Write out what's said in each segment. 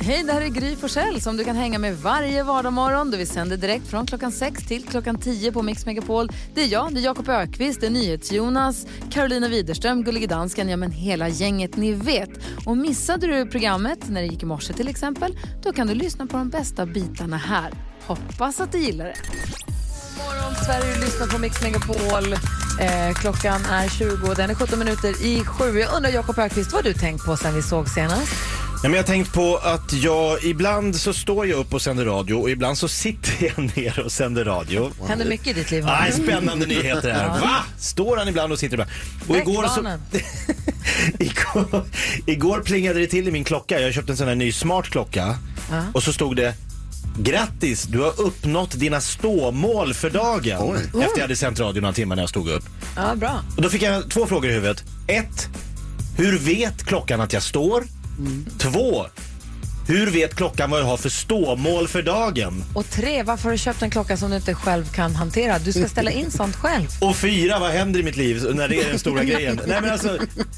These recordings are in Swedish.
Hej, det här är Gry Forssell som du kan hänga med varje vardagsmorgon. Vi sänder direkt från klockan 6 till klockan 10 på Mix Megapol. Det är jag, det är Jakob Ökvist, det är NyhetsJonas, Carolina Widerström, Gullige Dansken, ja men hela gänget ni vet. Och missade du programmet när det gick i morse till exempel, då kan du lyssna på de bästa bitarna här. Hoppas att du gillar det. God morgon Sverige, du lyssnar på Mix Megapol. Eh, klockan är 20 och den är 17 minuter i sju. Jag undrar Jakob Ökvist, vad har du tänkt på sen vi såg senast? Ja, men jag har tänkt på att jag ibland så står jag upp och sänder radio och ibland så sitter jag ner och sänder radio. Händer mycket i ditt liv? Nej, spännande nyheter här. Va? Står han ibland och sitter ibland? Och Väck igår, så, barnen. igår, igår plingade det till i min klocka. Jag köpte en sån här ny smart klocka och så stod det Grattis, du har uppnått dina ståmål för dagen. Efter jag hade sänt radio några timmar när jag stod upp. Ja, bra. Och då fick jag två frågor i huvudet. Ett, hur vet klockan att jag står? Två, hur vet klockan vad jag har för ståmål för dagen? Och tre, varför har du köpt en klocka som du inte själv kan hantera? Du ska ställa in sånt själv. Och fyra, vad händer i mitt liv när det är den stora grejen? Nej men alltså,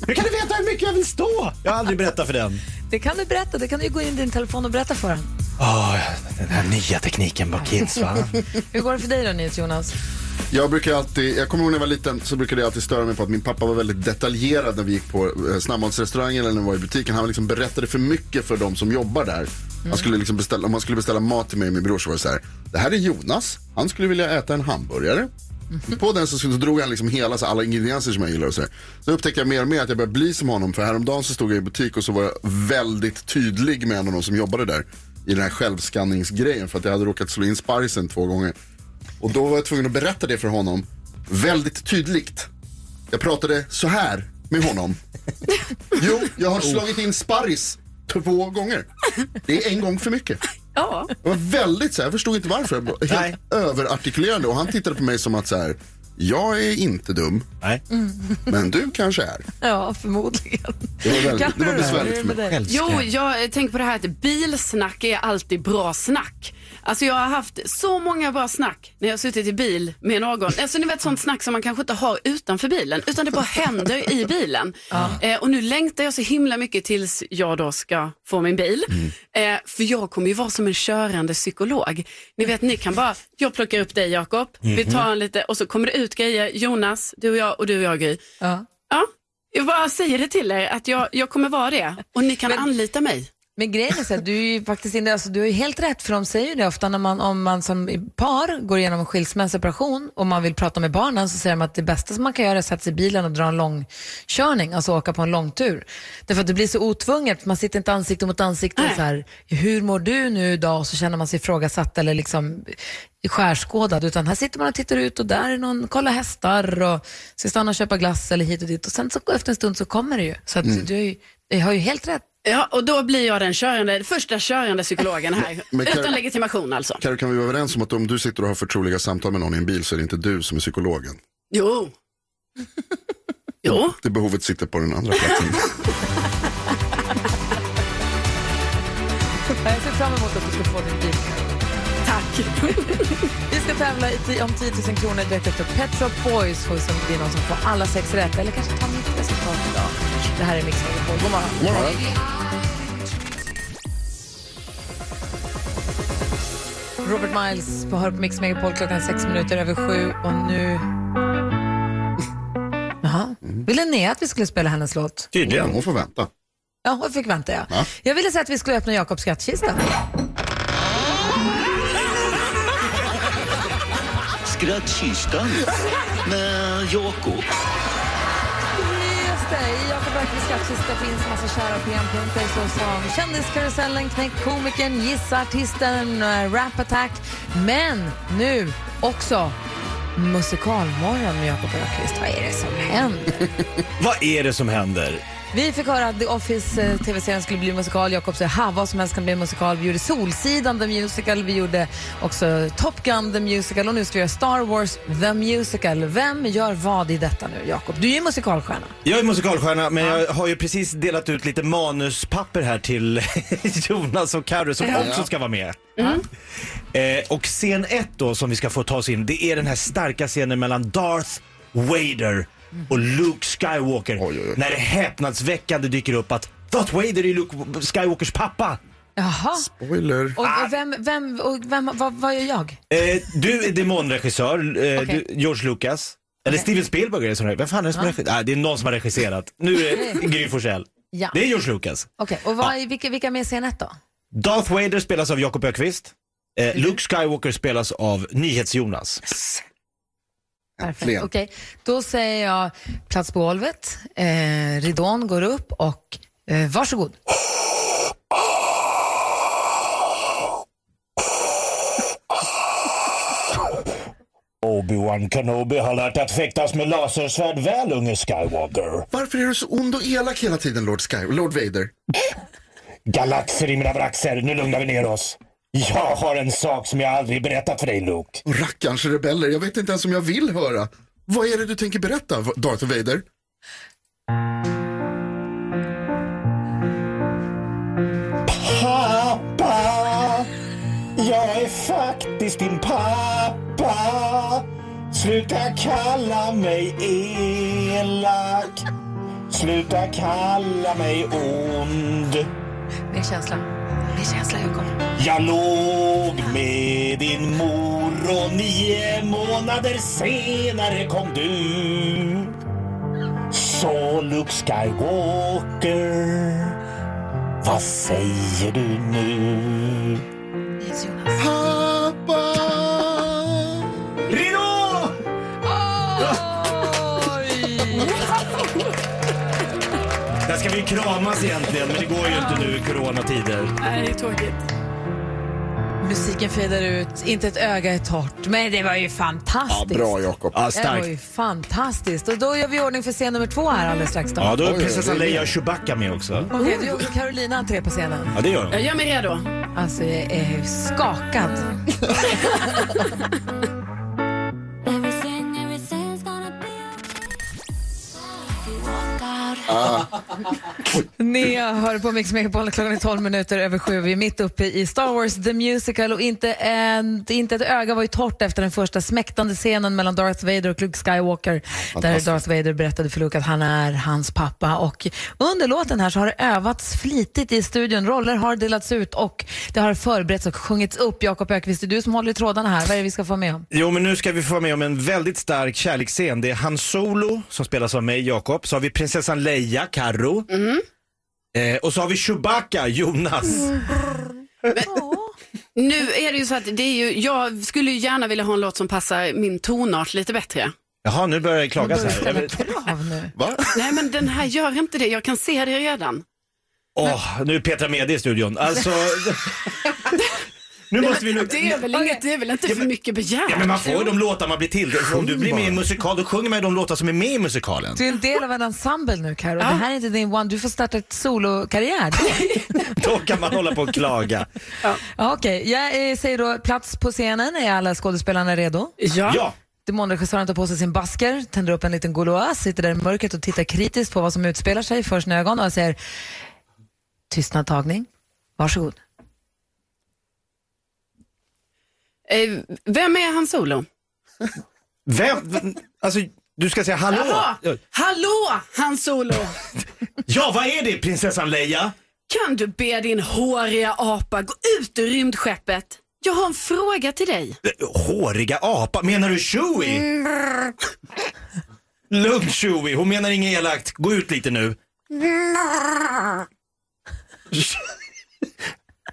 hur kan du veta hur mycket jag vill stå? Jag har aldrig berättat för den. Det kan du berätta. Det kan du gå in i din telefon och berätta för den. Åh, den här nya tekniken på kids va? Hur går det för dig då, Nils Jonas? Jag brukar alltid, jag kommer ihåg när jag var liten så brukade jag alltid störa mig på att min pappa var väldigt detaljerad när vi gick på eh, snabbmatsrestaurangen eller när vi var i butiken. Han liksom berättade för mycket för de som jobbar där. Han skulle liksom beställa, om man skulle beställa mat till mig och min bror så var det så här. Det här är Jonas, han skulle vilja äta en hamburgare. På den så, så drog han liksom hela så alla ingredienser som jag gillar och så, här. så upptäckte jag mer och mer att jag började bli som honom. För häromdagen så stod jag i butik och så var jag väldigt tydlig med en av de som jobbade där. I den här självskanningsgrejen för att jag hade råkat slå in sparrisen två gånger. Och då var jag tvungen att berätta det för honom väldigt tydligt. Jag pratade så här med honom. Jo, jag har slagit in sparris två gånger. Det är en gång för mycket. Ja. Det var väldigt så här, jag förstod inte varför. Jag var Nej. Helt överartikulerande och han tittade på mig som att så här, jag är inte dum, Nej. men du kanske är. Ja, förmodligen. Det var, väldigt, det var är besvärligt för mig. Jo, jag tänker på det här att bilsnack är alltid bra snack. Alltså jag har haft så många bra snack när jag har suttit i bil med någon. Alltså ni vet sånt snack som man kanske inte har utanför bilen utan det bara händer i bilen. Eh, och nu längtar jag så himla mycket tills jag då ska få min bil. Eh, för jag kommer ju vara som en körande psykolog. Ni vet ni kan bara, jag plockar upp dig Jakob, vi tar en lite och så kommer det ut grejer, Jonas, du och jag och du och jag Gry. Ja. Ja, jag bara säger det till er att jag, jag kommer vara det och ni kan anlita mig. Men grejen är så att du är ju faktiskt inne, alltså, du har ju helt rätt för de säger ju det ofta när man, om man som par går igenom en skilsmässoperation och man vill prata med barnen så säger de att det bästa som man kan göra är att sätta sig i bilen och dra en långkörning, alltså åka på en långtur. Därför att det blir så otvunget, man sitter inte ansikte mot ansikte och så här, hur mår du nu idag? Och så känner man sig ifrågasatt eller liksom skärskådad utan här sitter man och tittar ut och där är någon, kolla hästar och ska stanna och köpa glass eller hit och dit och sen så efter en stund så kommer det ju. Så att du är ju, jag har ju helt rätt. Ja, och då blir jag den körande, första körande psykologen här. Men Utan legitimation alltså. Karo, kan vi vara överens om att om du sitter och har förtroliga samtal med någon i en bil så är det inte du som är psykologen. Jo. Jo. Det behovet sitter på den andra platsen. Jag ser fram emot att du ska få din bil. Tack. Vi ska tävla i om 10 000 kronor direkt efter Pet Shop Boys. Får vi se om det blir någon som får alla sex rätt. Eller kanske ta mitt resultat. Det här är Mix Megapol. God morgon. God morgon. Robert Miles på Hör på Mix Megapol klockan sex minuter över sju. Och nu... Jaha. Ville Linnea att vi skulle spela hennes låt? Tydligen. Hon får vänta. Ja, jag fick vänta jag. Ja. Jag ville säga att vi skulle öppna Jakobs skattkista. Skrattkistan med Jakob. Just det, i Jakob Öqvists skattkista finns massa kära programpunkter såsom Kändiskarusellen, Knäck komikern, Gissa artisten, eh, Rap Attack. Men nu också Musikalmorgon med Jakob Öqvist. Vad är det som händer? Vad är det som händer? Vi fick höra att The Office eh, tv-serien skulle bli musikal. Jakob säger ha vad som helst kan bli musikal. Vi gjorde Solsidan the Musical, vi gjorde också Top Gun the Musical och nu ska vi göra Star Wars the Musical. Vem gör vad i detta nu, Jakob? Du är ju musikalstjärna. Jag är musikalstjärna men jag har ju precis delat ut lite manuspapper här till Jonas och Carro som också ska vara med. Eh, och scen ett då som vi ska få ta oss in det är den här starka scenen mellan Darth Vader och Luke Skywalker. Oj, oj, oj. När det häpnadsväckande dyker upp att Darth Vader är Luke Skywalkers pappa. Jaha. Spoiler. Och, och, vem, vem, och vem, vad, vad gör jag? Eh, du är demonregissör, eh, Okej. du, George Lucas. Eller Steven Spielberg är det som Vem fan är det som har regisserat? Ah, det är någon som har regisserat. Nu är det Gry Forssell. Ja. Det är George Lucas. Okej, och vad, vilka, vilka är med i scen ett då? Darth Vader spelas av Jakob Ökvist. Eh, Luke Skywalker spelas av NyhetsJonas. Perfekt. Okej, då säger jag plats på golvet, eh, ridån går upp och eh, varsågod. Obi-Wan Kenobi har lärt att fäktas med lasersvärd väl, unge Skywalker. Varför är du så ond och elak hela tiden, Lord, Sky, Lord Vader? Galaxer i mina braxer, nu lugnar vi ner oss. Jag har en sak som jag aldrig berättat för dig, Luke. Och rackarns rebeller, jag vet inte ens om jag vill höra. Vad är det du tänker berätta, Darth Vader? Pappa, jag är faktiskt din pappa. Sluta kalla mig elak. Sluta kalla mig ond. Mer känsla. Mer känsla, Jakob. Jag låg med din mor och nio månader senare kom du. Så Luke Skywalker, vad säger du nu? Pappa! Ridå! Där ska vi kramas egentligen, men det går ju inte nu i coronatider. Nej, det är tråkigt. Musiken fejdar ut, inte ett öga är torrt. Men det var ju Ja, fantastiskt. bra Jakob. Ja, Det var starkt. ju fantastiskt. Och då gör vi i ordning för scen nummer två här alldeles strax. Då. Ja, då är prinsessan Leia och Chewbacca med också. Okej, du och Carolina entré på scenen. Ja, det gör hon. Jag gör mig redo. Alltså, jag är skakad. Ni hör på Mix Megapol, klockan är 12 minuter över sju. Vi är mitt uppe i Star Wars The Musical och inte, en, inte ett öga var ju torrt efter den första smäktande scenen mellan Darth Vader och Luke Skywalker. Där Darth Vader berättade för Luke att han är hans pappa. Och under låten här så har det övats flitigt i studion. Roller har delats ut och det har förberetts och sjungits upp. Jakob Ökvist, det är du som håller i trådarna här. Vad är det vi ska få med om? Jo, men nu ska vi få med om en väldigt stark kärleksscen. Det är Han Solo som spelas av mig, Jakob. Så har vi prinsessan Leia, Karro. Eh, och så har vi Chewbacca, Jonas. Nu är det ju så att det är ju, jag skulle ju gärna vilja ha en låt som passar min tonart lite bättre. Jaha, nu börjar det klagas här. Jag vet-. Va? Nej men den här gör inte det, jag kan se det redan. Åh, nu är Petra med i studion. Alltså... nu måste vi nu... Det är väl, inget, det är väl inte för mycket begärt? Ja, men man får ju de låtar man blir till. Om du blir med i en musikal, då sjunger man ju de låtar som är med i musikalen. Du är en del av en ensemble nu, Karo. Det här är inte din one. Du får starta ett solokarriär. Då kan man hålla på och klaga. Ja, Okej, jag eh, säger då plats på scenen. Är alla skådespelarna redo? Ja. Ja, Demonregissören tar på sig sin basker, tänder upp en liten Gauloise, sitter där i mörkret och tittar kritiskt på vad som utspelar sig för sina ögon och säger tystnadtagning. Varsågod. Eh, Vem är han solo? vem... Alltså, du ska säga hallå. Jaha, hallå han solo! Ja, vad är det, prinsessan Leia? Kan du be din håriga apa gå ut ur rymdskeppet? Jag har en fråga till dig. Eh, Håriga apa, menar du Chewie? Lugn Chewie, hon menar inget elakt. Gå ut lite nu.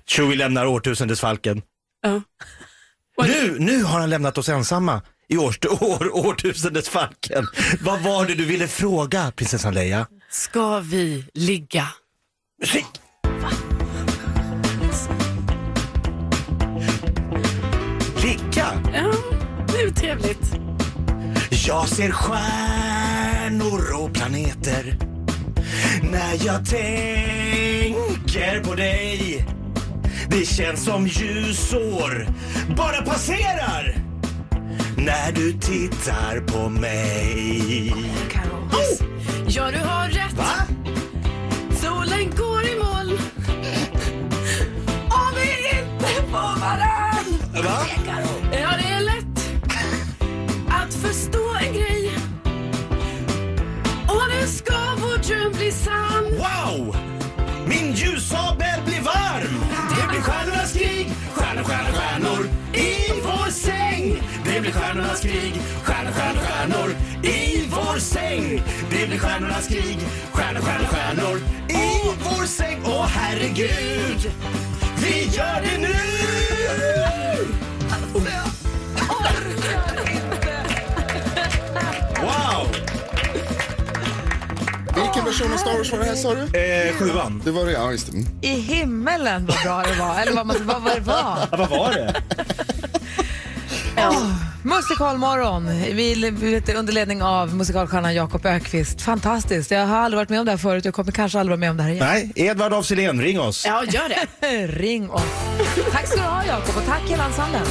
Chewie lämnar årtusendesfalken. Ja. Nu, nu har han lämnat oss ensamma i årst- år, årtusendesfalken. Vad var det du ville fråga, prinsessan Leia? Ska vi ligga? Musik! Ligga? Ja, det är trevligt. Jag ser stjärnor och planeter när jag tänker på dig. Det känns som ljusår bara passerar när du tittar på mig. Ja, du har rätt. Va? Solen går i moln. Om vi inte får varann. Va? Ja, det är lätt att förstå stjärnornas krig, stjärnor, stjärnor, stjärnor i vår säng. Det blir stjärnornas krig, stjärnor, stjärnor, stjärnor i vår säng. Åh herregud, vi gör det nu! Wow! Vilken version av Star Wars var det här sa du? Eh, sjuan. Det var det, ja just det. Mm. I himmelen vad bra det var. Eller vad, man, vad, vad det var. Ja, vad var det? Musikalmorgon vi, under ledning av musikalstjärnan Jakob Ökvist. Fantastiskt. Jag har aldrig varit med om det här förut. Jag kommer kanske aldrig vara med om det här igen. Nej, Edvard af Sillén, ring oss. Ja, gör det. Ring oss. Tack ska du ha Jakob och tack hela ensemblen.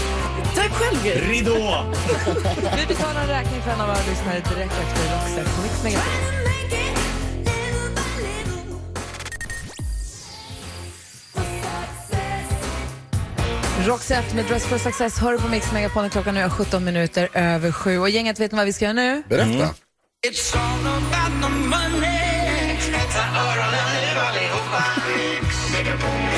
Tack själv Gry. Ridå! Vi betalar en räkning för en av våra lyssnare direkt efter Roxette på Mix Roxette med Dress for Success hör på Mix Megapol. Klockan nu är 17 minuter över sju. Och gänget, vet ni vad vi ska göra nu? Berätta. Jabbadabadabadu!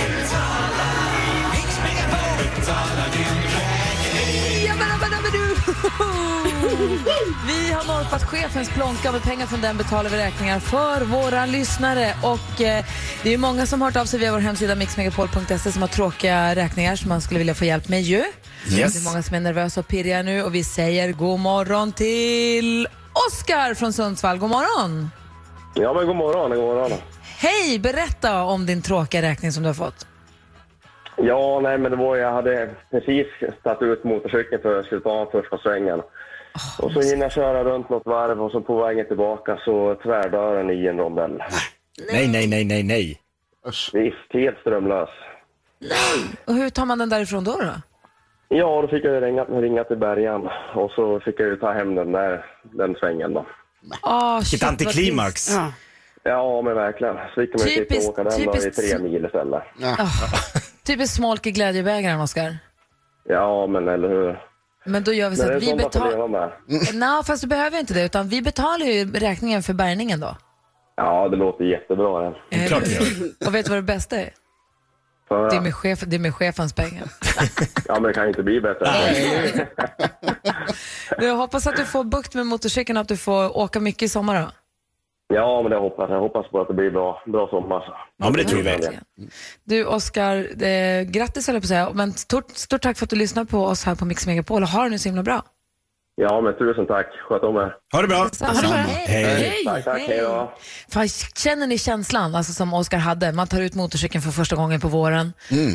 Vi har norpat chefens plånka med pengar från den betalar vi räkningar för våra lyssnare. Och eh, Det är många som har hört av sig via vår hemsida mixmegapol.se som har tråkiga räkningar som man skulle vilja få hjälp med ju. Yes. Det är många som är nervösa och pirriga nu och vi säger god morgon till Oskar från Sundsvall. God morgon! Ja, men god morgon, god morgon. Hej! Berätta om din tråkiga räkning som du har fått. Ja, nej, men det var jag hade precis tagit ut motorcykeln för att jag skulle ta första svängen. Och så hinner jag köra runt något varv och så på vägen tillbaka så tvärdörren i en rondell. Nej, nej, nej, nej, nej. Visst, helt strömlös. Och hur tar man den därifrån då? då? Ja, då fick jag ju ringa, ringa till bärgaren och så fick jag ju ta hem den där, den svängen då. Oh, Vilket antiklimax. Ja. Ja, men verkligen. Så fick man ju Typiskt- och åka den då i tre mil istället. Typiskt smolk i glädjebägaren, Oskar. Ja, men eller hur. Men då gör vi så att vi betalar... Nej, fast du behöver inte det, utan vi betalar ju räkningen för bärgningen då. Ja, det låter jättebra. Eh, Klart. Och vet du vad det bästa är? För, Det är med, chef, det är med chefens pengar. Ja, men det kan ju inte bli bättre. Jag hoppas att du får bukt med motorcykeln och att du får åka mycket i sommar då. Ja, men det hoppas jag. hoppas på att det blir bra, bra sommar. Ja, men det tror vi. Verkligen. Du Oskar, eh, grattis höll jag på att säga, men stort, stort tack för att du lyssnar på oss här på Mix Megapol och ha det nu så himla bra. Ja, men tusen tack. Sköt om er. Ha det bra. Hej. Hej. Tack, tack. Hej då. Fan, känner ni känslan alltså, som Oskar hade? Man tar ut motorcykeln för första gången på våren.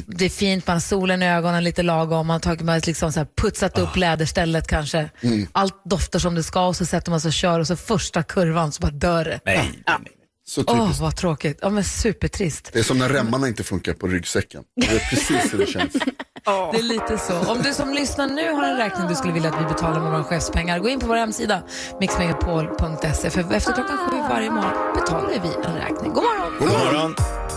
Det är fint, man har solen i ögonen lite lagom, man har tagit, man har liksom så här putsat upp läderstället kanske. Allt doftar som det ska och så sätter man sig och kör och så första kurvan så bara dör det. Nej. Så Åh, typiskt. vad tråkigt. Ja, men supertrist. Det är som när remmarna inte funkar på ryggsäcken. Det är precis hur det känns. Det är lite så. Om du som lyssnar nu har en räkning du skulle vilja att vi betalar med våra chefspengar, gå in på vår hemsida mixmegapol.se för efter klockan sju varje morgon betalar vi en räkning. God morgon! God morgon. One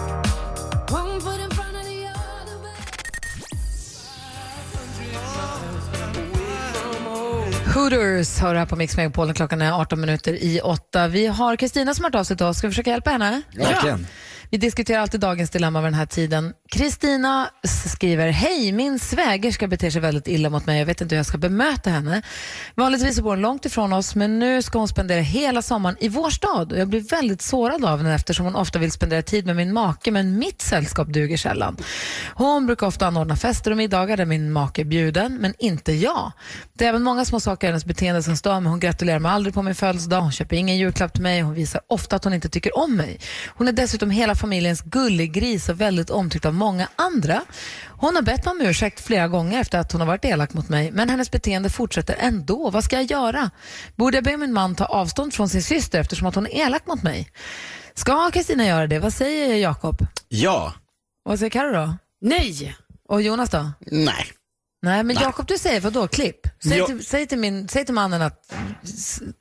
Hooters hör här på Mix Megapol. Klockan är 18 minuter i åtta. Vi har Kristina som har hört av sig till oss. Ska vi försöka hjälpa henne? Verkligen. Vi diskuterar alltid dagens dilemma vid den här tiden. Kristina skriver, hej, min svägerska beter sig väldigt illa mot mig. Jag vet inte hur jag ska bemöta henne. Vanligtvis bor hon långt ifrån oss, men nu ska hon spendera hela sommaren i vår stad. Och jag blir väldigt sårad av henne eftersom hon ofta vill spendera tid med min make, men mitt sällskap duger sällan. Hon brukar ofta anordna fester och middagar där min make är bjuden, men inte jag. Det är även många små saker i hennes beteende som stör mig. Hon gratulerar mig aldrig på min födelsedag, hon köper ingen julklapp till mig, hon visar ofta att hon inte tycker om mig. Hon är dessutom hela familjens gulliggris och väldigt omtyckt av många andra. Hon har bett mig om ursäkt flera gånger efter att hon har varit elak mot mig, men hennes beteende fortsätter ändå. Vad ska jag göra? Borde jag be min man ta avstånd från sin syster eftersom att hon är elak mot mig? Ska Kristina göra det? Vad säger Jakob? Ja. Vad säger Karo då? Nej. Och Jonas då? Nej. Nej, men Jakob du säger vad då? Klipp? Säg, Ja. till, säg, till min, säg till mannen att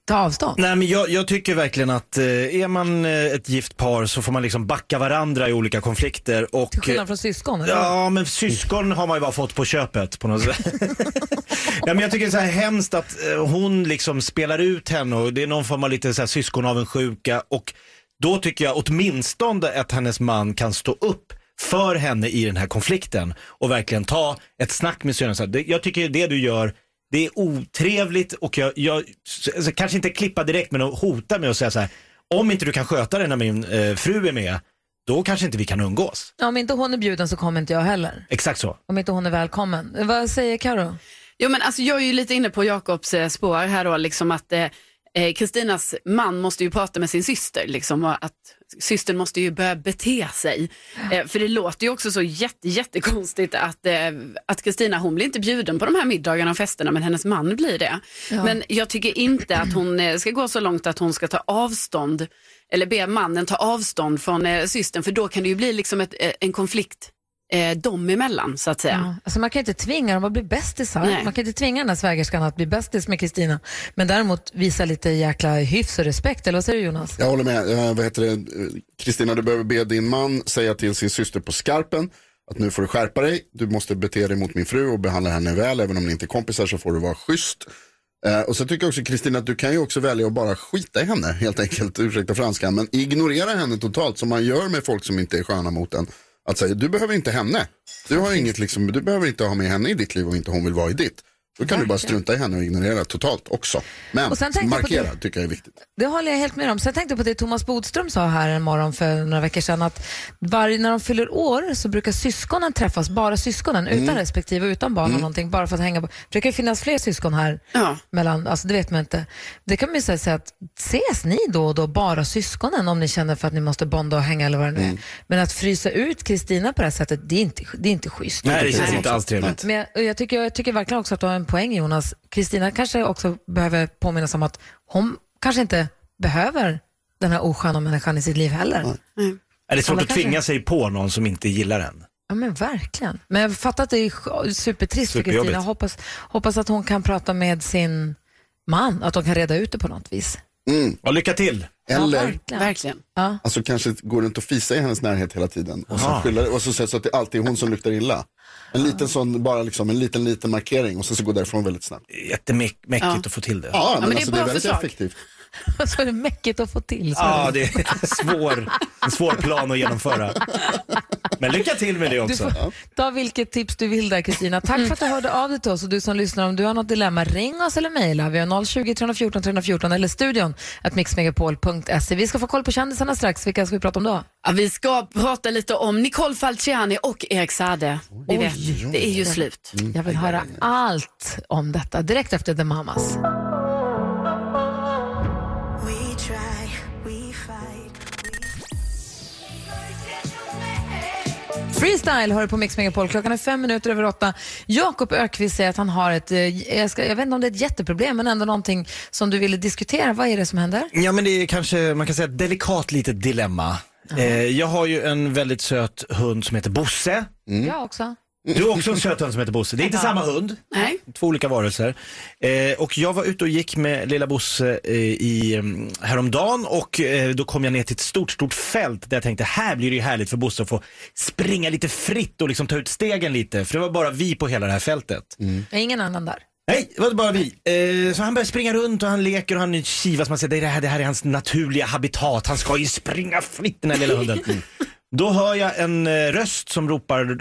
ta avstånd. Nej, men jag, jag tycker verkligen att eh, är man eh, ett gift par så får man liksom backa varandra i olika konflikter. Och, Till skillnad från syskon. eller? Ja, men syskon har man ju bara fått på köpet på något sätt. ja, men jag tycker det är så här hemskt att eh, hon liksom spelar ut henne och det är någon form av lite så här syskonavundsjuka och då tycker jag åtminstone att hennes man kan stå upp för henne i den här konflikten och verkligen ta ett snack med syrran. Jag tycker det du gör, det är otrevligt och jag, jag alltså, kanske inte klippa direkt men att hota med att säga så här, om inte du kan sköta det när min eh, fru är med, då kanske inte vi kan umgås. Om inte hon är bjuden så kommer inte jag heller. Exakt så. Om inte hon är välkommen. Vad säger Karo? Jo, men alltså, jag är ju lite inne på Jakobs eh, spår här då, liksom att eh, eh, Kristinas man måste ju prata med sin syster, liksom, att systern måste ju börja bete sig. Eh, för det låter ju också så jätte, jättekonstigt att eh, att Kristina, hon blir inte bjuden på de här middagarna och festerna, men hennes man blir det. Men jag tycker inte att hon eh, ska gå så långt att hon ska ta avstånd, eller be mannen ta avstånd från eh, systern, för då kan det ju bli liksom ett, eh, en konflikt eh, dem emellan, så att säga. Ja. Alltså man kan inte tvinga dem att bli bästisar. Nej. Man kan inte tvinga den här svägerskan att bli bästis med Kristina. Men däremot visa lite jäkla hyfs och respekt. Eller vad säger du Jonas? Jag håller med. Eh, vad heter det? Eh, Kristina, du behöver be din man säga till sin syster på skarpen att nu får du skärpa dig. Du måste bete dig mot min fru och behandla henne väl. Även om ni inte är kompisar så får du vara schysst. Eh, och så tycker jag också Kristina att du kan ju också välja att bara skita i henne helt enkelt. Ursäkta franskan. Men ignorera henne totalt som man gör med folk som inte är sköna mot en. Att säga, du behöver inte henne. Du, har inget, liksom, du behöver inte ha med henne i ditt liv och inte hon vill vara i ditt. Då kan du bara strunta i henne och ignorera totalt också. Men Och sen tänkte jag på markera det- tycker jag är viktigt. Det håller jag helt med om. Sen tänkte jag på det Thomas Bodström sa här en morgon för några veckor sedan att varje, när de fyller år så brukar syskonen träffas, bara syskonen, utan respektive, utan barn och någonting, bara för att hänga på. Det brukar ju finnas fler syskon här, Ja. mellan, alltså det vet man inte. Det kan man ju säga, säga att ses ni då och då, bara syskonen, om ni känner för att ni måste bonda och hänga eller vad det nu är. Men att frysa ut Kristina på det här sättet, det är inte, det är inte schysst. Nej, det känns inte alls trevligt. Men jag, jag, tycker, jag tycker verkligen också att du har en poäng Jonas. Kristina kanske också behöver påminnas om att hon kanske inte behöver den här osköna människan i sitt liv heller. Är det svårt att kanske- tvinga sig på någon som inte gillar en? Ja men verkligen. Men jag fattar att det är supertrist för. Kristina. Hoppas, hoppas att hon kan prata med sin man, att de kan reda ut det på något vis. Ja, lycka till! Ja, Eller verkligen. Verkligen. Ja. Alltså kanske går runt och fisa i hennes närhet hela tiden. Och så, Aha. skylla, och så säger så att det alltid är hon som luktar illa. En liten sån, bara liksom en liten, liten markering och sen så går därifrån väldigt snabbt. Jättemäckigt att få till det. Ja, men, men det är alltså, det bra är väldigt förslag. effektivt. Så är det mäckigt att få till. Så Ja, det är en svår, en svår plan att genomföra. Men lycka till med det Du också. får ta vilket tips du vill där Kristina. Tack för att du hörde av dig till oss och du som lyssnar om du har något dilemma ring oss eller mejla. Vi har 020 314 314 eller studion att mixmegapol.se. Vi ska få koll på kändisarna strax. Vilka ska vi prata om då? Ja, vi ska prata lite om Nicole Falciani och Erik Saade. Ni vet, det är ju slut. Jag vill höra allt om detta direkt efter The Mamas. Freestyle hör på Mix Megapol. Klockan är fem minuter över åtta. Jakob Ökvist säger att han har ett, eh, jag, ska, jag vet inte om det är ett jätteproblem, men ändå någonting som du ville diskutera. Vad är det som händer? Ja men det är kanske, man kan säga ett delikat litet dilemma. Eh, jag har ju en väldigt söt hund som heter Bosse. Jag också. Du har också en söt hund som heter Bosse. Det är inte samma hund, Nej. två olika varelser. Eh, och jag var ute och gick med lilla Bosse eh, i, mm, häromdagen och eh, då kom jag ner till ett stort, stort fält där jag tänkte här blir det ju härligt för Bosse att få springa lite fritt och liksom ta ut stegen lite. För det var bara vi på hela det här fältet. Jag är ingen annan där. Nej, det var bara vi. Eh, så han börjar springa runt och han leker och han kivas. Man säger det, är det, här, det här är hans naturliga habitat. Han ska ju springa fritt den här lilla hunden. Då hör jag en eh, röst som ropar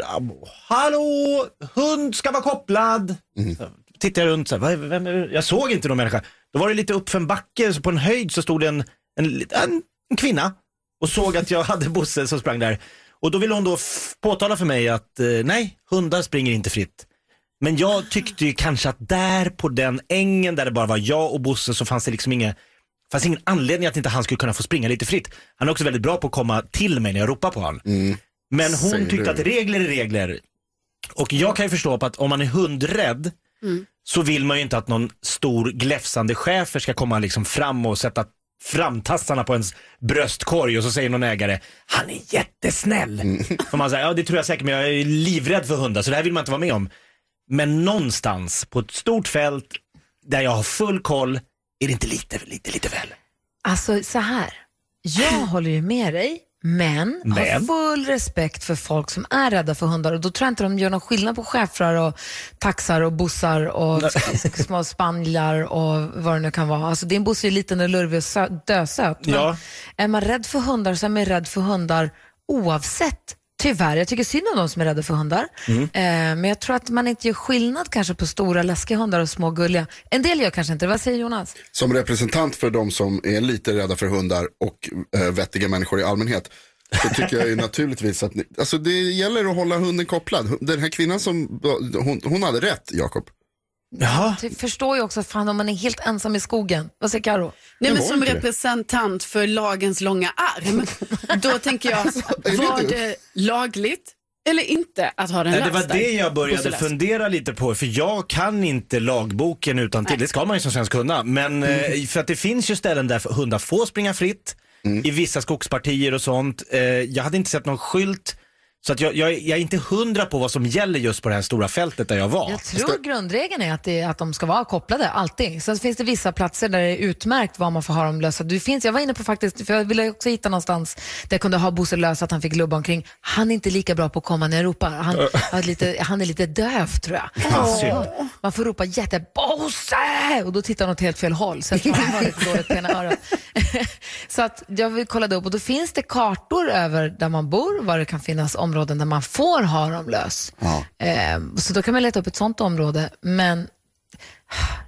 Hallå, hund ska vara kopplad. Så tittar jag runt så här, "Vad- vem, är- jag såg inte någon människa. Då var det lite upp för en backe, så på en höjd så stod det en, en, en, en kvinna och såg att jag hade Bosse som sprang där. Och då ville hon då f- påtala för mig att eh, nej, hundar springer inte fritt. Men jag tyckte ju kanske att där på den ängen där det bara var jag och Bosse så fanns det liksom inga, fanns ingen anledning att inte han skulle kunna få springa lite fritt. Han är också väldigt bra på att komma till mig när jag ropar på honom. Men hon Säger tyckte du. att regler är regler. Och jag kan ju förstå på att om man är hundrädd så vill man ju inte att någon stor gläfsande chefer ska komma liksom fram och sätta framtassarna på ens bröstkorg och så säger någon ägare, han är jättesnäll. Och man säger, ja det tror jag säkert men jag är livrädd för hundar så det här vill man inte vara med om. Men någonstans på ett stort fält där jag har full koll är det inte lite, lite, lite väl. Alltså så här, jag håller ju med dig, men, har Men? full respekt för folk som är rädda för hundar och då tror jag inte de gör någon skillnad på schäfrar och taxar och bussar och små spanjar och vad det nu kan vara. Alltså din buss är ju liten och lurvig och sö- dösöt. Men Ja. Är man rädd för hundar så är man rädd för hundar oavsett Tyvärr, jag tycker synd om de som är rädda för hundar. Mm. Eh, men jag tror att man inte gör skillnad kanske på stora läskiga hundar och små gulliga. En del gör kanske inte. Vad säger Jonas? Som representant för de som är lite rädda för hundar och eh, vettiga människor i allmänhet. Så tycker jag ju naturligtvis att ni, alltså det gäller att hålla hunden kopplad. Den här kvinnan som, hon, hon hade rätt Jakob. Jaha. Jag förstår ju också att fan om man är helt ensam i skogen. Vad säger Karo? Nej, men som representant för lagens långa arm, då tänker jag, var det lagligt eller inte att ha den Nej, det var det jag började Bosse löst. fundera lite på, för jag kan inte lagboken utan till. Det ska man ju som svensk kunna. Men eh, för att det finns ju ställen där hundar får springa fritt, i vissa skogspartier och sånt. Eh, jag hade inte sett någon skylt, så att jag, jag, jag är inte hundra på vad som gäller just på det här stora fältet där jag var. Jag tror grundregeln är att, det, att de ska vara kopplade, alltid. Sen finns det vissa platser där det är utmärkt vad man får ha dem lösa. Det finns, jag var inne på faktiskt, för jag ville också hitta någonstans där jag kunde ha Bosse lös att han fick lubba omkring. Han är inte lika bra på att komma när jag ropar. Han, har lite, han är lite döv tror jag. Synd. Man får ropa jätte Bosse! Och då tittar han åt helt fel håll. Så dåligt på ena örat. så att jag kollade upp och då finns det kartor över där man bor, var det kan finnas områden där man får ha dem lös. Eh, så då kan man leta upp ett sånt område. Men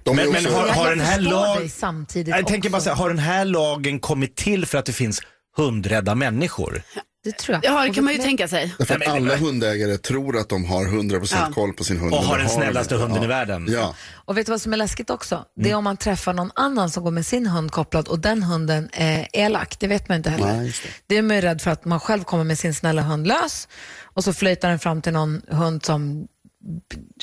De är Men- men också, har- jag, jag den här förstår lag- dig samtidigt Jag tänker bara också. så här, har den här lagen kommit till för att det finns hundrädda människor? Det tror jag. Ja, det kan man ju tänka sig. därför att alla hundägare tror att de har 100% Ja. koll på sin hund. Och har den snällaste hunden i ja. världen. Ja. Och vet du vad som är läskigt också? Mm. Det är om man träffar någon annan som går med sin hund kopplad och den hunden är elak. Det vet man inte heller. Nej, det. det är man ju rädd för att man själv kommer med sin snälla hund lös och så flöjtar den fram till någon hund som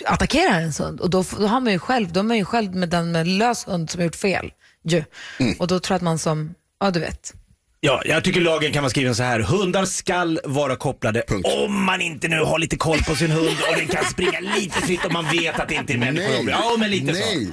attackerar ens hund. Och då, då har man ju själv, då är man ju själv med den med lös hund som har gjort fel. Ju. Mm. Och då tror jag att man som, ja du vet. Ja, jag tycker lagen kan vara skriven så här. Hundar skall vara kopplade Punkt. om man inte nu har lite koll på sin hund och den kan springa lite fritt om man vet att det inte är människor. Nej. Ja, men lite Nej. så.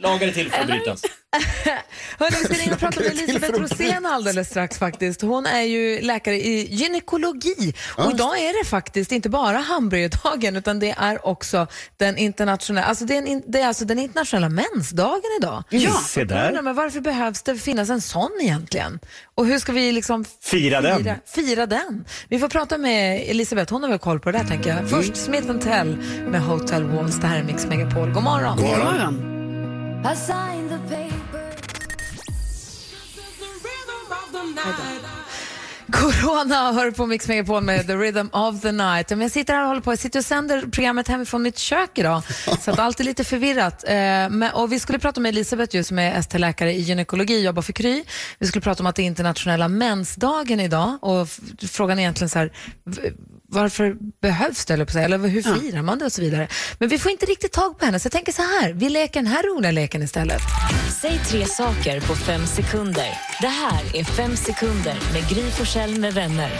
Lagar är till för att brytas. Hörrni, vi ska ringa och prata med Elisabeth Rosén alldeles strax faktiskt. Hon är ju läkare i gynekologi och idag är det faktiskt inte bara hamburgerdagen utan det är också den internationella, alltså det är, en, det är alltså den internationella mensdagen idag. Ja, se där. men varför behövs det finnas en sån egentligen? Och hur ska vi liksom Fira den. fira, fira den? Vi får prata med Elisabeth, hon har väl koll på det där tänker jag. Först Smith Tell med Hotel Walls, det här är Mix Megapol. God morgon. God God morgon morgon. I signed the paper. Corona hör på Mix Megapol med The Rhythm of the Night. Men jag sitter här och håller på. Jag sitter och sänder programmet hemifrån mitt kök idag. Så att allt är lite förvirrat. Eh, men, och vi skulle prata med Elisabeth ju, som är ST-läkare i gynekologi, och jobbar för Kry. Vi skulle prata om att det är internationella mensdagen idag. Och frågan är egentligen så här, varför behövs det, eller, på sig, eller hur firar man det och så vidare. Men vi får inte riktigt tag på henne, så jag tänker så här, vi leker den här roliga leken istället. Säg tre saker på fem sekunder. Det här är Fem sekunder med Gry Forssell med vänner.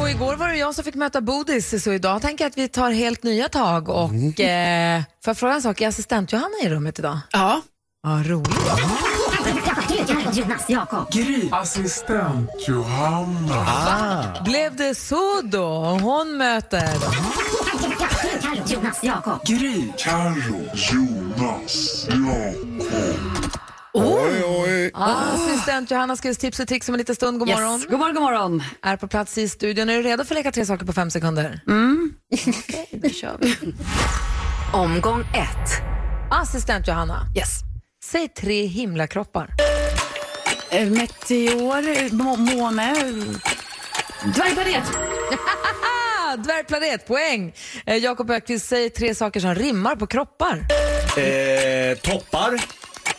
Och igår var det jag som fick möta Bodis, så idag tänker jag att vi tar helt nya tag. Och eh, får jag fråga en sak, är assistent Johanna i rummet idag? Ja, Ja, roligt. Jonas, Jakob. Assistent Johanna. Blev det så då? Hon möter... Jonas, Jakob. Gry. Carro. Jonas. Jakob. Oj, oj. Assistent Johanna ska ge oss tips och tricks om en liten stund. God morgon. yes. God morgon, god morgon. Är på plats i studion. Är du redo för att leka tre saker på fem sekunder? Mm. Okej, då kör vi. Omgång ett. Assistent Johanna, Yes. säg tre himlakroppar. Eh, Meteor, må- måne, dvärgplanet. Ah, dvärgplanet, poäng. Eh, Jakob Ökvist, säg tre saker som rimmar på kroppar. Eh, toppar.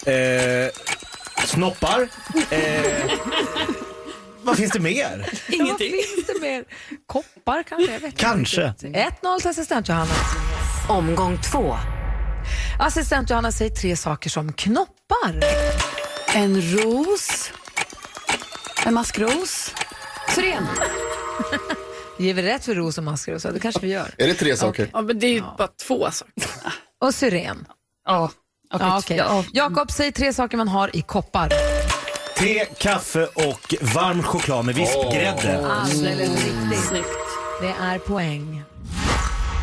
Eh, snoppar. Eh, vad finns det mer? Vad finns det mer? Koppar kanske? Jag vet inte Kanske. riktigt. 1-0 till assistent Johanna. Omgång två. Assistent Johanna, säg tre saker som knoppar. En ros, en maskros, syren. Ger vi rätt för ros och masker och så? Det kanske vi gör. Är det tre saker? Ja, men det är ju bara två saker. Och syren. Ja, okej. Ja, okej. Ja. Jakob, säg tre saker man har i koppar. Te, kaffe och varm choklad med vispgrädde. Alldeles riktigt. Snyggt. Det är poäng.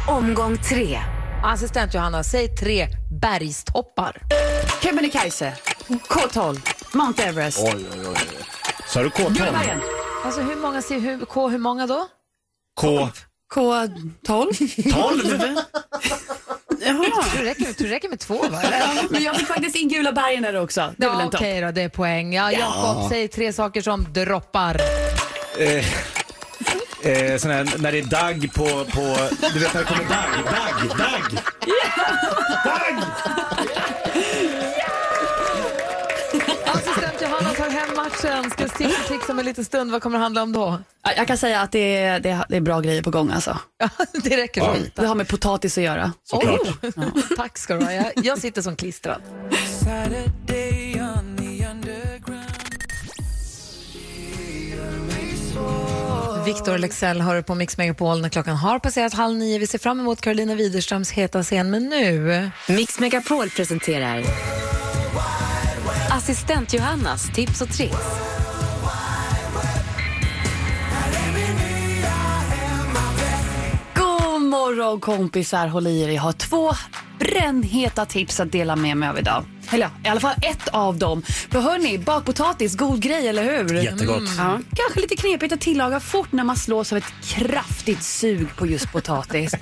Omgång tre. Assistent Johanna, säg tre bergstoppar. Kebnekaise, K12, Mount Everest, Sa du K12? Alltså hur många, säger hur, K, hur många då? K. K12. 12? Jaha. Det räcker, med- det räcker med två va? Men jag fick faktiskt in gula bergen där också. Det är väl Ja, en topp. Okej då, det är poäng. Ja, Jakob, säg tre saker som droppar. Eh, eh, sån här, när det är dagg på, på... Du vet när det kommer dagg, dagg, dagg! Dagg! Matchen. Ska tips och tricks om en liten stund. Vad kommer det handla om då? Ja, Jag kan säga att det är, det är, det är bra grejer på gång alltså. Ja, det räcker så. Det har med potatis att göra. Såklart. Oh, tack ska du ha. Jag, jag sitter som klistrad. Victor Lexell hör på Mix Megapol när klockan har passerat halv nio. Vi ser fram emot Carolina Widerströms heta scen, men nu... Mix Megapol presenterar Assistent Johannas tips och tricks. God morgon kompisar, håll i er. Jag har två brännheta tips att dela med mig av idag. Eller i alla fall ett av dem. För hörni, bakpotatis, god grej, eller hur? Jättegott. Ja, kanske lite knepigt att tillaga fort när man slås av ett kraftigt sug på just potatis.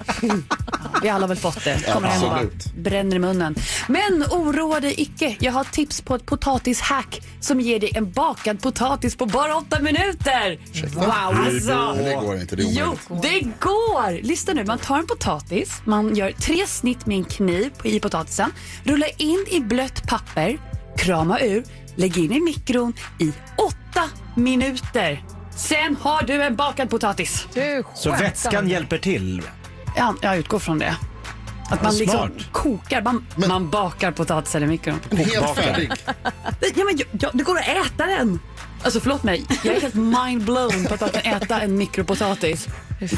Vi alla har väl fått det. Kommer hem och bara bränner i munnen. Men oroa dig icke. Jag har tips på ett potatishack som ger dig en bakad potatis på bara åtta minuter. Wow, alltså. Det går inte, det är Jo, omöjligt. det går! Lyssna nu, man tar en potatis, man gör tre snitt med en kniv i potatisen, rullar in i blött papper, krama ur, lägg in i mikron i åtta minuter. Sen har du en bakad potatis. Du Så skämtar. vätskan hjälper till? Ja, jag utgår från det. Att man liksom smart. kokar, man, man bakar potatisen i mikron. Helt färdig. Ja, men jag, jag, det går att äta den! Alltså förlåt mig, jag är helt mind-blown på att man kan äta en mikropotatis.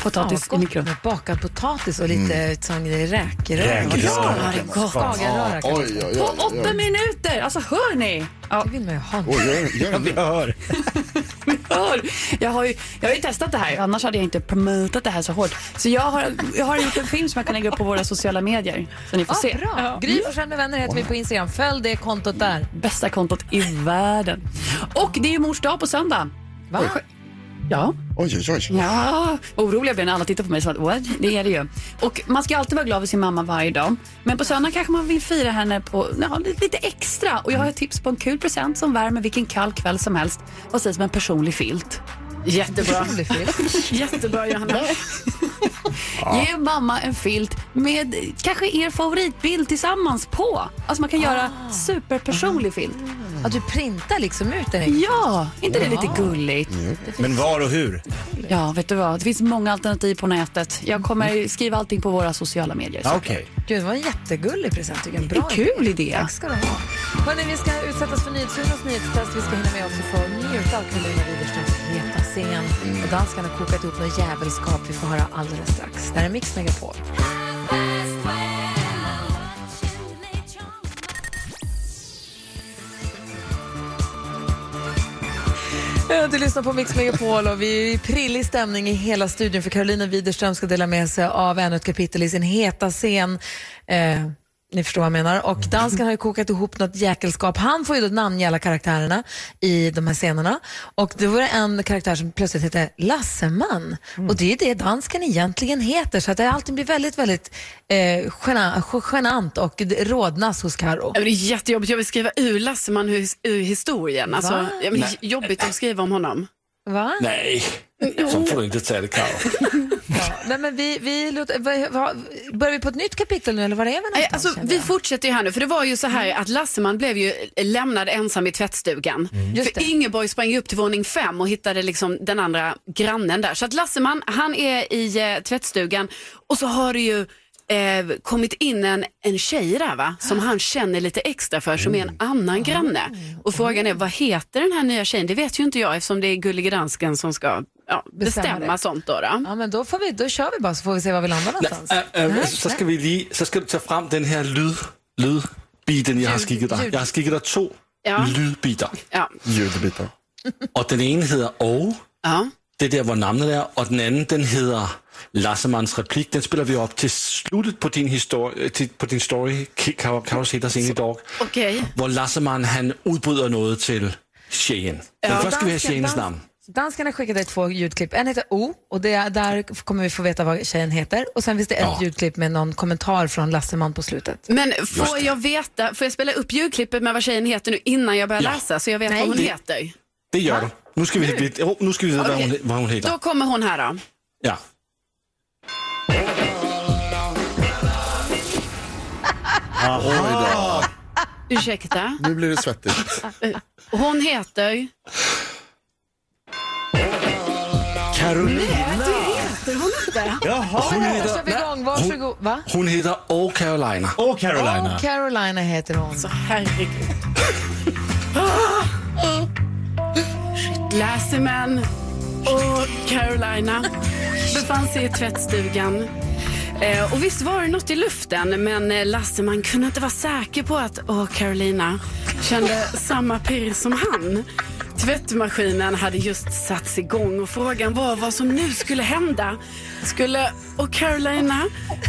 Potatis i mikron. bakad potatis och lite mm. sån räkröra. Räkröra. Ja, Ja, det är gott. Skagenröra kanske. Oj, oj, oj. På åtta minuter! Alltså hör ni? Ja, Det vill man ju ha. Oj, gör, gör Ja, vi hör. hör. Jag, har ju, jag har ju testat det här, annars hade jag inte promotat det här så hårt. Så jag har, jag har gjort en film som jag kan lägga upp på våra sociala medier. Så ni får Ah, se. bra. Ja. Gry Forssell med vänner heter vi på Instagram. Följ det kontot där. Bästa kontot i världen. Och det är ju mors dag på söndag. Va? Ja. Oj, oj, oj. Ja, oroliga blir när alla tittar på mig. Så what? Det är det ju. Och man ska alltid vara glad för sin mamma varje dag. Men på söndag kanske man vill fira henne på ja, lite extra. Och jag har ett tips på en kul present som värmer vilken kall kväll som helst. Vad sägs om en personlig filt? Jättebra. Jättebra Johanna. Ge mamma en filt med kanske er favoritbild tillsammans på. Alltså man kan göra superpersonlig filt. Att du printar liksom ut den. Ja, inte det lite gulligt? Men var och hur? Ja, vet du vad? Det finns många alternativ på nätet. Jag kommer skriva allting på våra sociala medier. Ja, så. Okej. Gud, det var en jättegullig present tycker jag. En Bra En kul idé. Tack ska du ha. Hörrni, vi ska utsättas för NyhetsJonas nyhetstest. Vi ska hinna med också få njuta av heta scen. Och danskarna har kokat ihop något jävelskap. Vi får höra alldeles strax. Det här är Mix Megapol. Du lyssnar på Mix Megapol och vi är i prillig stämning i hela studion för Carolina Widerström ska dela med sig av ännu ett kapitel i sin heta scen. Eh, ni förstår vad jag menar. Och dansken har ju kokat ihop något jäkelskap. Han får ju då namnge alla karaktärerna i de här scenerna. Och det var en karaktär som plötsligt hette Lasseman. Och det är det dansken egentligen heter. Så att det alltid blir väldigt, väldigt eh, gena, genant och rodnas hos Karo. Det är jättejobbigt. Jag vill skriva ur Lasseman ur, historien. Alltså, ja, men det är jobbigt att skriva om honom. Va? Nej, så får du inte ta det, Karo. Nej, men vi, vi låter, vad, vad, börjar vi på ett nytt kapitel nu eller var är vi Nej, någonstans? Alltså, vi fortsätter ju här nu, för det var ju så här att Lasseman blev ju lämnad ensam i tvättstugan. Just För. Ingeborg sprang upp till våning fem och hittade liksom den andra grannen där. Så att Lasseman, han är i eh, tvättstugan och så har det ju eh, kommit in en, en tjej där va, som han känner lite extra för, som är en annan granne. Och frågan är, vad heter den här nya tjejen? Det vet ju inte jag eftersom det är Gullige Dansken som ska ja, Bestämma sånt. Då, då. Ja, men då, får vi, då kör vi bara så får vi se var vi landar någonstans. Äh, äh, så, ska vi lige, så ska du ta fram den här lyd, lydbiten, jag har skickat dig. Jag har skickat dig två Ja. lydbitar. Ja. Ljudbitar. Och den ena heter Åh, Ja. Det är där var namnet är. Och den andra den heter Lassemans replik. Den spelar vi upp till slutet på din, histori- till, på din story, Karo Karo sitter sen idag. Okej. Hvor Lasseman han udbryder noget til tjejen. Men Ja. først skal vi have Dansken, tjejens dans- navn. Dansken har skickat dig två ljudklipp. En heter O och det, där kommer vi få veta vad tjejen heter. Och sen finns det ett Ja. ljudklipp med någon kommentar från Lasseman på slutet. Men får jag veta, får jag spela upp ljudklippet med vad tjejen heter nu innan jag börjar Ja. läsa så jag vet Nej. vad hon Det- heter? Det gör du. Nu ska vi veta, oh, nu ska vi veta vad, hon, vad hon heter. Då kommer hon här då. Ja. Då. Ursäkta. Nu blir det svettigt. Hon heter... Carolina. Heter hon inte? Jaha. Hon heter, kör vi igång, varsågod. Va? hon heter O Carolina. Åh Carolina. Och Carolina heter hon. Så herregud. Lasseman och Carolina befann sig i tvättstugan. Eh, och visst var det något i luften, men eh, Lasseman kunde inte vara säker på att åh, Carolina kände samma pirr som han. Tvättmaskinen hade just satts igång och frågan var vad som nu skulle hända. Skulle och Carolina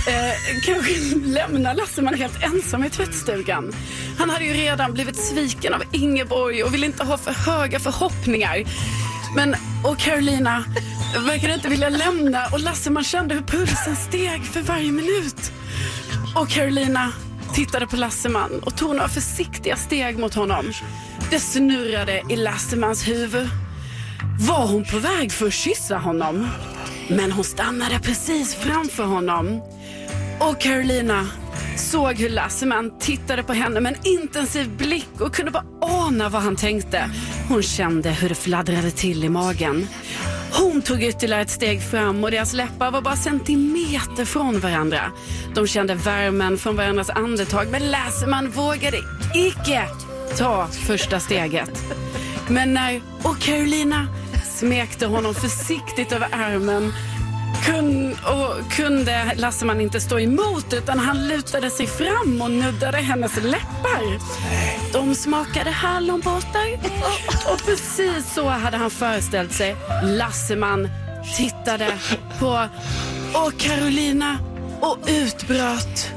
eh, kanske lämna Lasseman helt ensam i tvättstugan? Han hade ju redan blivit sviken av Ingeborg och ville inte ha för höga förhoppningar. Men och Carolina verkade inte vilja lämna och Lasseman kände hur pulsen steg för varje minut. Och Carolina tittade på Lasseman och tog några försiktiga steg mot honom. Det snurrade i Lassemans huvud. Var hon på väg för att kyssa honom? Men hon stannade precis framför honom. Och Carolina såg hur Lasseman tittade på henne med en intensiv blick och kunde bara ana vad han tänkte. Hon kände hur det fladdrade till i magen. Hon tog ytterligare ett steg fram och deras läppar var bara centimeter från varandra. De kände värmen från varandras andetag men Lasseman vågade icke ta första steget. Men när och Carolina smekte honom försiktigt över armen kun, och kunde Lasseman inte stå emot utan han lutade sig fram och nuddade hennes läppar. De smakade hallonbåtar och precis så hade han föreställt sig. Lasseman tittade på och Carolina och utbröt.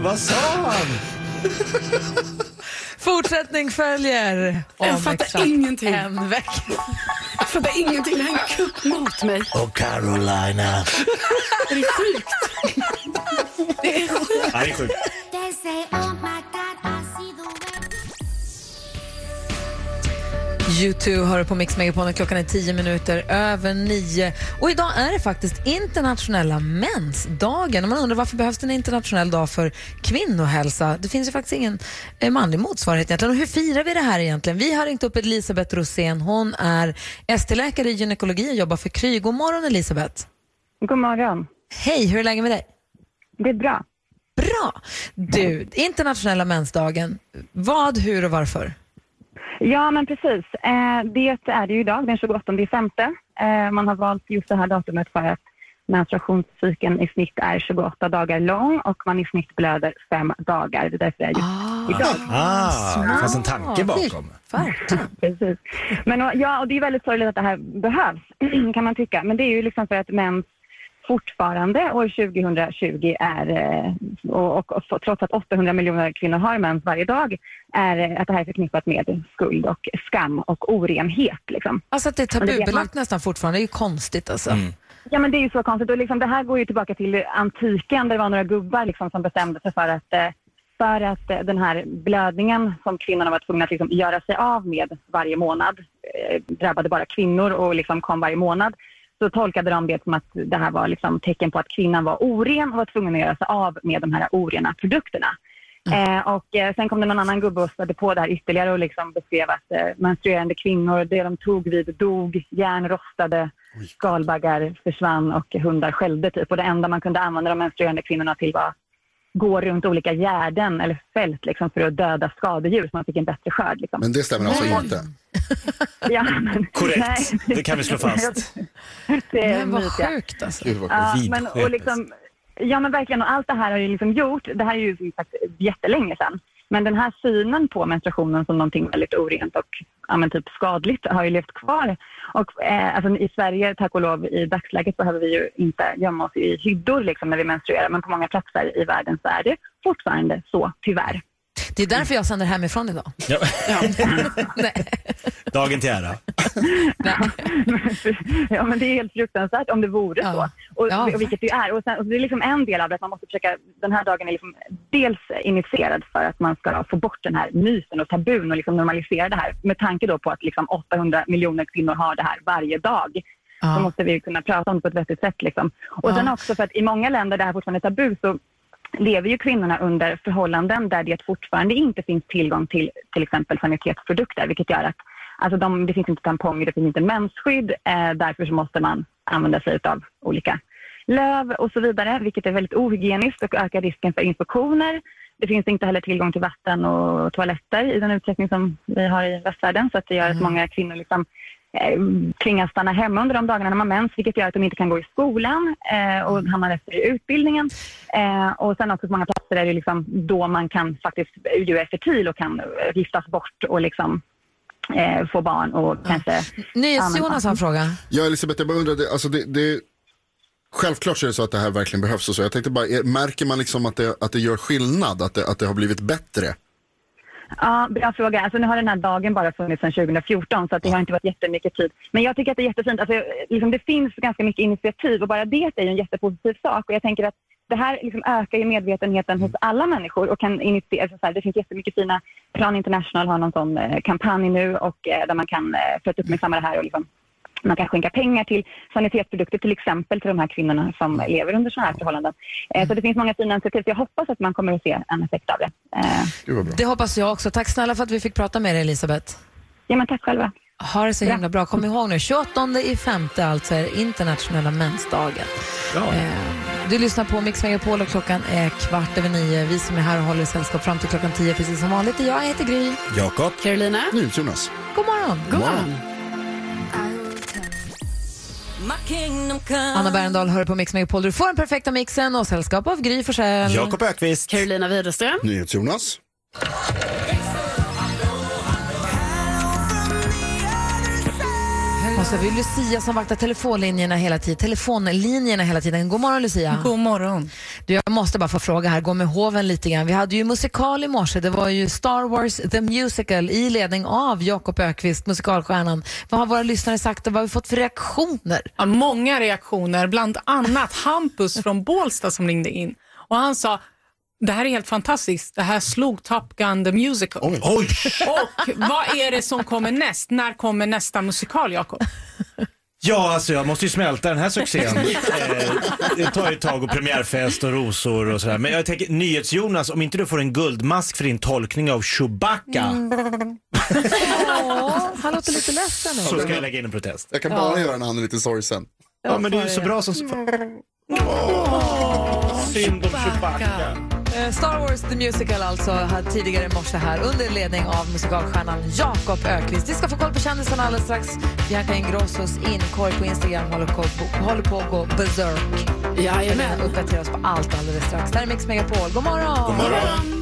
Vad sa han? Fortsättning följer om Jag fattar exakt ingenting. en vecka. Jag fattar ingenting. Det här är en kupp mot mig. Och Carolina. Det är sjukt. Det är sjukt. Ja, det är sjukt. U2 hör på Mix Megapol klockan är tio minuter över nio. Och idag är det faktiskt internationella mensdagen. Man undrar varför behövs det en internationell dag för kvinnohälsa? Det finns ju faktiskt ingen eh, manlig motsvarighet egentligen. Och hur firar vi det här egentligen? Vi har ringt upp Elisabeth Rosén. Hon är ST-läkare i gynekologi och jobbar för Kry. God morgon Elisabeth. God morgon. Hej, hur är läget med dig? Det är bra. Bra! Du, internationella mensdagen. Vad, hur och varför? Ja, men precis. Eh, det är det ju idag, den 28 femte. Eh, man har valt just det här datumet för att menstruationscykeln i snitt är 28 dagar lång och man i snitt blöder fem dagar. Det är därför det är just idag. Ah, det fanns en tanke bakom. Precis. Men, ja, och det är väldigt sorgligt att det här behövs, kan man tycka. Men det är ju liksom för att mens fortfarande år 2020 är, eh, och, och, och trots att 800 miljoner kvinnor har mens varje dag, är eh, att det här är förknippat med skuld och skam och orenhet. Liksom. Alltså att det är tabubelagt nästan fortfarande, det är ju konstigt alltså. Ja men det är ju så konstigt och liksom, det här går ju tillbaka till antiken där det var några gubbar liksom, som bestämde sig för att, eh, för att den här blödningen som kvinnorna var tvungna att liksom, göra sig av med varje månad eh, drabbade bara kvinnor och liksom, kom varje månad. Så tolkade de det som att det här var liksom, tecken på att kvinnan var oren och var tvungen att göra sig av med de här orena produkterna. Eh, och eh, sen kom det någon annan gubbe och spädde på det här ytterligare och liksom beskrev att eh, menstruerande kvinnor, det de tog vid dog, järn rostade, skalbaggar försvann och hundar skällde typ. Och det enda man kunde använda de menstruerande kvinnorna till var gå runt olika gärden eller fält liksom, för att döda skadedjur så man fick en bättre skörd. Liksom. Men det stämmer alltså inte. Ja, men, Korrekt, det kan vi slå fast. det är Men vad sjukt alltså. Gud vad Ja, men, och liksom, ja men verkligen, och allt det här har ju liksom gjort, det här är ju sagt jättelänge sedan, men den här synen på menstruationen som någonting väldigt orent och ja, men typ skadligt har ju levt kvar. Och eh, alltså, i Sverige, tack och lov, i dagsläget behöver vi ju inte gömma oss i hyddor liksom, när vi menstruerar. Men på många platser i världen så är det fortfarande så, tyvärr. Det är därför jag sänder hemifrån idag. Ja. Dagen till ära. ja, men det är helt fruktansvärt om det vore så. Och, Ja. och vilket det är. Och, sen, och det är liksom en del av det att man måste försöka, den här dagen är liksom dels initierad för att man ska få bort den här myten och tabun och liksom normalisera det här. Med tanke då på att liksom 800 miljoner kvinnor har det här varje dag. Ja. Så måste vi kunna prata om det på ett vettigt sätt. Liksom. Och Ja. sen också för att i många länder där det här fortfarande är tabu så lever ju kvinnorna under förhållanden där det fortfarande inte finns tillgång till till exempel sanitetsprodukter, vilket gör att alltså de, det finns inte tamponger, det finns inte mensskydd, eh, därför så måste man använda sig av olika löv och så vidare, vilket är väldigt ohygieniskt och ökar risken för infektioner. Det finns inte heller tillgång till vatten och toaletter i den utsträckning som vi har i västvärlden, så att det gör att många kvinnor liksom tvingas stanna hemma under de dagarna när man mens, vilket gör att de inte kan gå i skolan eh, och hamnar efter i utbildningen. Eh, och sen också på många platser är det liksom då man kan faktiskt ju är fertil och kan eh, giftas bort och liksom eh, få barn och kanske... NyhetsJonas har en fråga. Ja, Elisabeth, jag bara undrade, alltså det, det, självklart så är det så att det här verkligen behövs och så. Jag tänkte bara, är, märker man liksom att det, att det gör skillnad, att det, att det har blivit bättre? Ja, bra fråga. Alltså, nu har den här dagen bara funnits sedan 2014 så att det har inte varit jättemycket tid. Men jag tycker att det är jättefint. Alltså, liksom, det finns ganska mycket initiativ och bara det är ju en jättepositiv sak. Och jag tänker att det här liksom ökar ju medvetenheten hos alla människor och kan initiera. Så här, det finns jättemycket fina, Plan International har någon sån eh, kampanj nu och eh, där man kan, eh, för att uppmärksamma det här och liksom, man kan skänka pengar till sanitetsprodukter till exempel till de här kvinnorna som lever under sådana här förhållanden. Eh, så det finns många fina initiativ. Jag hoppas att man kommer att se en effekt av det. Eh, Det hoppas jag också. Tack snälla för att vi fick prata med dig Elisabeth. Ja, men tack själva. Ha det så himla bra. Kom ihåg nu, 28 i femte alltså är internationella mensdagen. Eh, du lyssnar på Mix Megapol och klockan är kvart över nio. Vi som är här och håller sällskap fram till klockan tio precis som vanligt. Jag heter Gry. Jakob. Carolina. Jonas. God morgon. God morgon. Anna Bergendahl hör på Mix Megapol. Du får den perfekta mixen och sällskap av Gry Forssell. Jakob Ökvist. Carolina Widerström. NyhetsJonas. Och så har vi Lucia som vaktar telefonlinjerna hela tiden. Telefonlinjerna hela tiden. God morgon Lucia. God morgon. Du, jag måste bara få fråga här, gå med hoven lite grann. Vi hade ju musikal i morse. Det var ju Star Wars The Musical i ledning av Jakob Ökvist, musikalstjärnan. Vad har våra lyssnare sagt och vad har vi fått för reaktioner? Ja, många reaktioner, bland annat Hampus från Bålsta som ringde in. Och han sa, det här är helt fantastiskt, det här slog Top Gun the Musical. Oj. Och vad är det som kommer näst? När kommer nästa musikal, Jakob? Ja, alltså jag måste ju smälta den här succén. eh, det tar ju ett tag och premiärfest och rosor och sådär. Men jag tänker, NyhetsJonas, om inte du får en guldmask för din tolkning av Chewbacca Åh, han låter lite ledsen så ska jag lägga in en protest. Jag kan bara göra när han är lite sorgsen. Ja, men det är ju så bra som... Synd om Chewbacca. Eh, Star Wars The Musical alltså här tidigare i morse här under ledning av musikalstjärnan Jakob Ökvist. Vi ska få koll på kändisarna alldeles strax. Bianca Ingrossos inkorg på Instagram håller, på, håller på att gå berserk. Jajamän. Vi uppdaterar oss på allt alldeles strax. Det här är Mix Megapol. God morgon! God morgon.